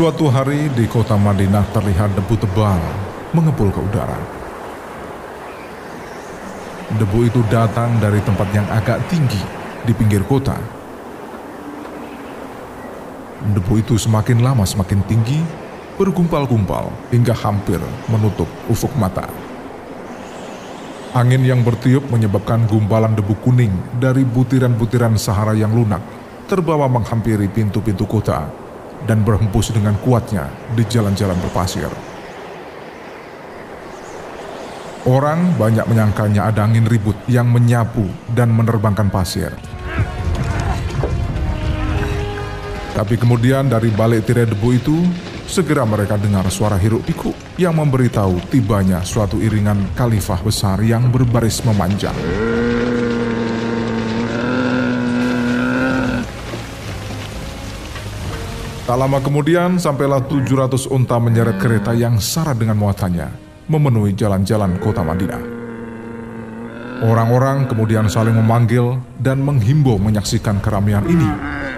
Suatu hari di kota Madinah terlihat debu tebal mengepul ke udara. Debu itu datang dari tempat yang agak tinggi di pinggir kota. Debu itu semakin lama semakin tinggi, bergumpal-gumpal hingga hampir menutup ufuk mata. Angin yang bertiup menyebabkan gumpalan debu kuning dari butiran-butiran Sahara yang lunak terbawa menghampiri pintu-pintu kota dan berhembus dengan kuatnya di jalan-jalan berpasir. Orang banyak menyangkanya ada angin ribut yang menyapu dan menerbangkan pasir. Tapi kemudian dari balik tirai debu itu, segera mereka dengar suara hiruk pikuk yang memberitahu tibanya suatu iringan khalifah besar yang berbaris memanjang. Tak lama kemudian, sampailah 700 unta menyeret kereta yang syarat dengan muatannya, memenuhi jalan-jalan kota Madinah. Orang-orang kemudian saling memanggil dan menghimbau menyaksikan keramaian ini,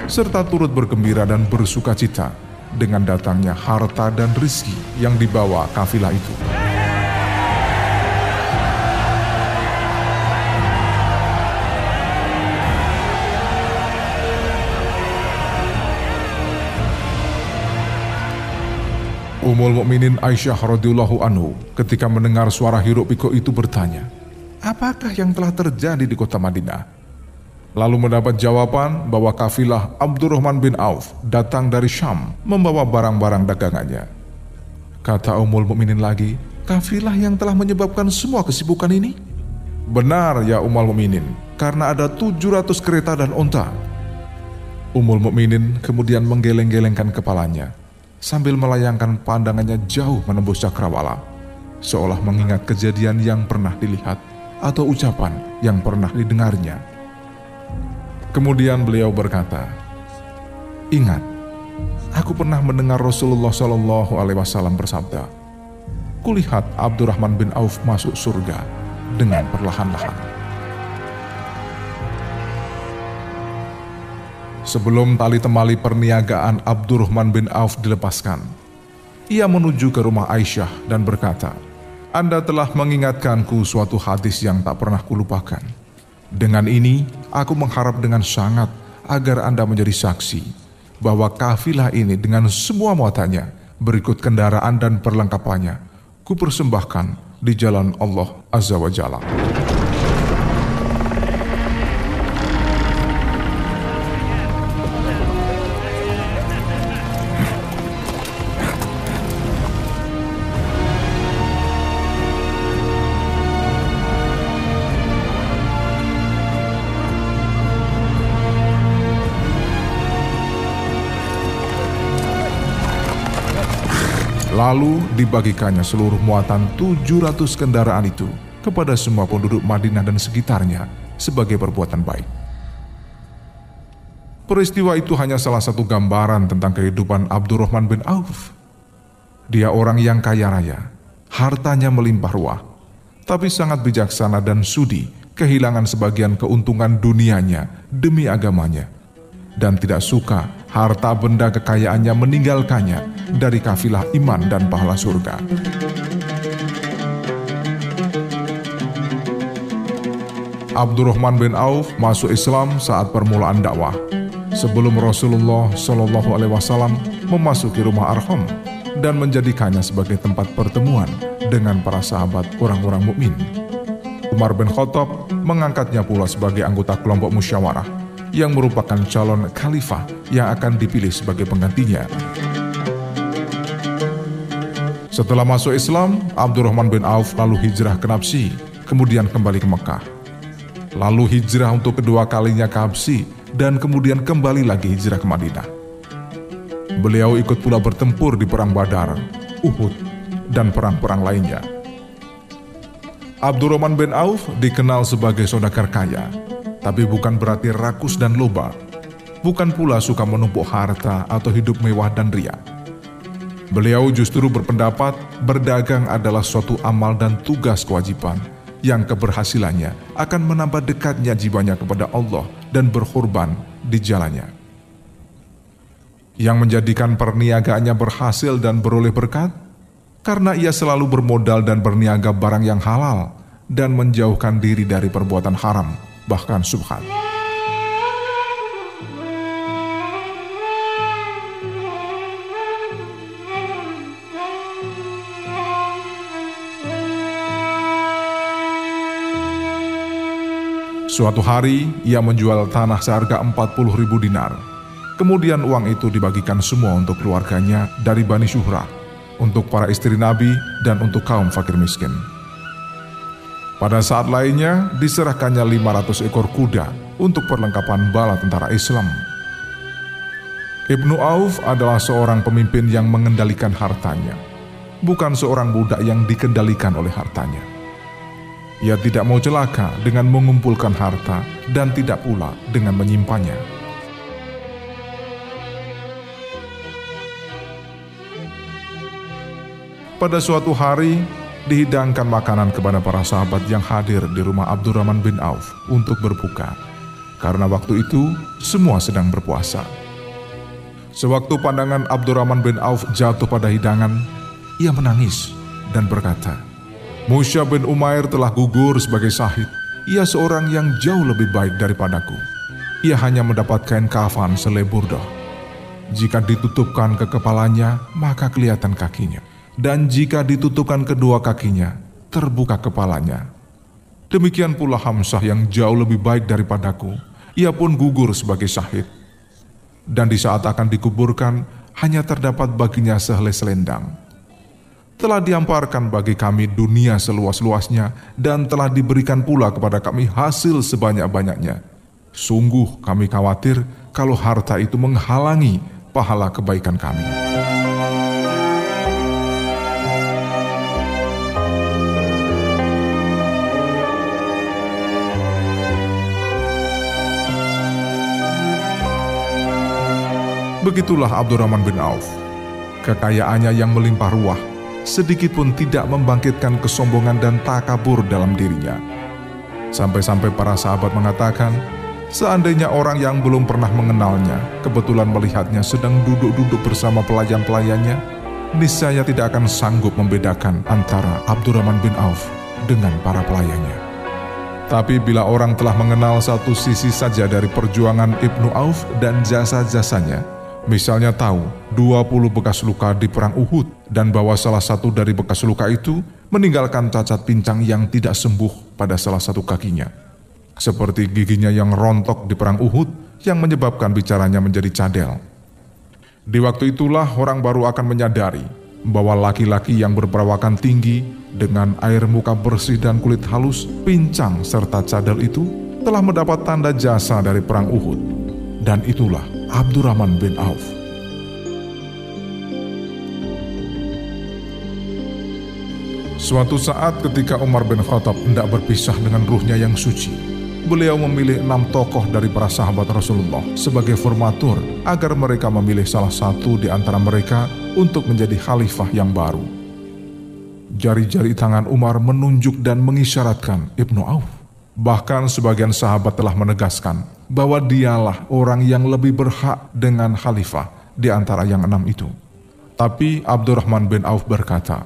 serta turut bergembira dan bersuka cita dengan datangnya harta dan rizki yang dibawa kafilah itu. Umul Mukminin Aisyah radhiyallahu anhu ketika mendengar suara hiruk pikuk itu bertanya, "Apakah yang telah terjadi di kota Madinah?" Lalu mendapat jawaban bahwa kafilah Abdurrahman bin Auf datang dari Syam membawa barang-barang dagangannya. Kata Umul Mukminin lagi, "Kafilah yang telah menyebabkan semua kesibukan ini?" Benar ya Umul Mukminin, karena ada 700 kereta dan onta. Umul Mukminin kemudian menggeleng-gelengkan kepalanya sambil melayangkan pandangannya jauh menembus cakrawala, seolah mengingat kejadian yang pernah dilihat atau ucapan yang pernah didengarnya. Kemudian beliau berkata, "Ingat, aku pernah mendengar Rasulullah Shallallahu Alaihi Wasallam bersabda, kulihat Abdurrahman bin Auf masuk surga dengan perlahan-lahan." Sebelum tali temali perniagaan Abdurrahman bin Auf dilepaskan, ia menuju ke rumah Aisyah dan berkata, Anda telah mengingatkanku suatu hadis yang tak pernah kulupakan. Dengan ini, aku mengharap dengan sangat agar Anda menjadi saksi bahwa kafilah ini dengan semua muatannya berikut kendaraan dan perlengkapannya kupersembahkan di jalan Allah Azza wa Jalla. Lalu dibagikannya seluruh muatan 700 kendaraan itu kepada semua penduduk Madinah dan sekitarnya sebagai perbuatan baik. Peristiwa itu hanya salah satu gambaran tentang kehidupan Abdurrahman bin Auf. Dia orang yang kaya raya, hartanya melimpah ruah, tapi sangat bijaksana dan sudi kehilangan sebagian keuntungan dunianya demi agamanya dan tidak suka harta benda kekayaannya meninggalkannya dari kafilah iman dan pahala surga. Abdurrahman bin Auf masuk Islam saat permulaan dakwah. Sebelum Rasulullah Shallallahu Alaihi Wasallam memasuki rumah Arham dan menjadikannya sebagai tempat pertemuan dengan para sahabat orang-orang mukmin. Umar bin Khattab mengangkatnya pula sebagai anggota kelompok musyawarah yang merupakan calon khalifah yang akan dipilih sebagai penggantinya. Setelah masuk Islam, Abdurrahman bin Auf lalu hijrah ke Nabsi, kemudian kembali ke Mekah. Lalu hijrah untuk kedua kalinya ke Habsi, dan kemudian kembali lagi hijrah ke Madinah. Beliau ikut pula bertempur di Perang Badar, Uhud, dan perang-perang lainnya. Abdurrahman bin Auf dikenal sebagai saudagar kaya, tapi bukan berarti rakus dan loba. Bukan pula suka menumpuk harta atau hidup mewah dan ria. Beliau justru berpendapat berdagang adalah suatu amal dan tugas kewajiban yang keberhasilannya akan menambah dekatnya jiwanya kepada Allah dan berkorban di jalannya. Yang menjadikan perniagaannya berhasil dan beroleh berkat? Karena ia selalu bermodal dan berniaga barang yang halal dan menjauhkan diri dari perbuatan haram, bahkan subhat. Suatu hari, ia menjual tanah seharga 40 ribu dinar. Kemudian uang itu dibagikan semua untuk keluarganya dari Bani Syuhrah, untuk para istri Nabi, dan untuk kaum fakir miskin. Pada saat lainnya, diserahkannya 500 ekor kuda untuk perlengkapan bala tentara Islam. Ibnu Auf adalah seorang pemimpin yang mengendalikan hartanya, bukan seorang budak yang dikendalikan oleh hartanya. Ia tidak mau celaka dengan mengumpulkan harta dan tidak pula dengan menyimpannya. Pada suatu hari, dihidangkan makanan kepada para sahabat yang hadir di rumah Abdurrahman bin Auf untuk berbuka. Karena waktu itu semua sedang berpuasa. Sewaktu pandangan Abdurrahman bin Auf jatuh pada hidangan, ia menangis dan berkata, Musya bin Umair telah gugur sebagai sahid. Ia seorang yang jauh lebih baik daripadaku. Ia hanya mendapat kain kafan selai burdah. Jika ditutupkan ke kepalanya, maka kelihatan kakinya. Dan jika ditutupkan kedua kakinya, terbuka kepalanya. Demikian pula Hamzah yang jauh lebih baik daripadaku. Ia pun gugur sebagai syahid. Dan di saat akan dikuburkan, hanya terdapat baginya sehelai selendang telah diamparkan bagi kami dunia seluas-luasnya dan telah diberikan pula kepada kami hasil sebanyak-banyaknya. Sungguh kami khawatir kalau harta itu menghalangi pahala kebaikan kami. Begitulah Abdurrahman bin Auf. Kekayaannya yang melimpah ruah sedikit pun tidak membangkitkan kesombongan dan takabur dalam dirinya. Sampai-sampai para sahabat mengatakan, seandainya orang yang belum pernah mengenalnya kebetulan melihatnya sedang duduk-duduk bersama pelayan-pelayannya, niscaya tidak akan sanggup membedakan antara Abdurrahman bin Auf dengan para pelayannya. Tapi bila orang telah mengenal satu sisi saja dari perjuangan Ibnu Auf dan jasa-jasanya, Misalnya tahu 20 bekas luka di perang Uhud dan bahwa salah satu dari bekas luka itu meninggalkan cacat pincang yang tidak sembuh pada salah satu kakinya. Seperti giginya yang rontok di perang Uhud yang menyebabkan bicaranya menjadi cadel. Di waktu itulah orang baru akan menyadari bahwa laki-laki yang berperawakan tinggi dengan air muka bersih dan kulit halus, pincang serta cadel itu telah mendapat tanda jasa dari perang Uhud. Dan itulah Abdurrahman bin Auf. Suatu saat ketika Umar bin Khattab hendak berpisah dengan ruhnya yang suci, beliau memilih enam tokoh dari para sahabat Rasulullah sebagai formatur agar mereka memilih salah satu di antara mereka untuk menjadi khalifah yang baru. Jari-jari tangan Umar menunjuk dan mengisyaratkan Ibnu Auf. Bahkan sebagian sahabat telah menegaskan bahwa dialah orang yang lebih berhak dengan khalifah di antara yang enam itu. Tapi Abdurrahman bin Auf berkata,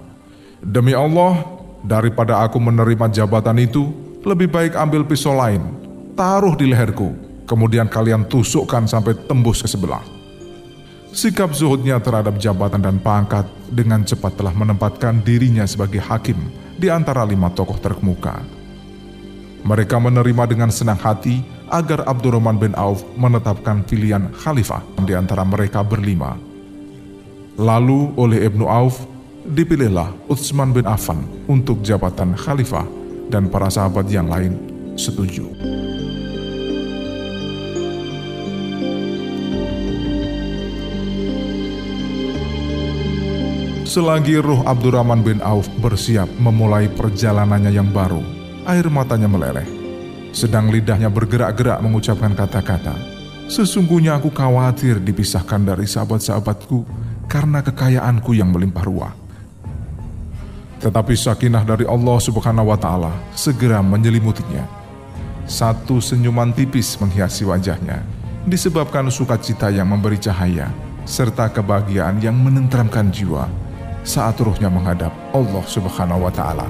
Demi Allah, daripada aku menerima jabatan itu, lebih baik ambil pisau lain, taruh di leherku, kemudian kalian tusukkan sampai tembus ke sebelah. Sikap zuhudnya terhadap jabatan dan pangkat dengan cepat telah menempatkan dirinya sebagai hakim di antara lima tokoh terkemuka. Mereka menerima dengan senang hati agar Abdurrahman bin Auf menetapkan pilihan khalifah di antara mereka berlima. Lalu oleh Ibnu Auf dipilihlah Utsman bin Affan untuk jabatan khalifah dan para sahabat yang lain setuju. Selagi ruh Abdurrahman bin Auf bersiap memulai perjalanannya yang baru, air matanya meleleh. Sedang lidahnya bergerak-gerak mengucapkan kata-kata, Sesungguhnya aku khawatir dipisahkan dari sahabat-sahabatku karena kekayaanku yang melimpah ruah. Tetapi sakinah dari Allah subhanahu wa ta'ala segera menyelimutinya. Satu senyuman tipis menghiasi wajahnya, disebabkan sukacita yang memberi cahaya serta kebahagiaan yang menenteramkan jiwa saat ruhnya menghadap Allah Subhanahu wa taala.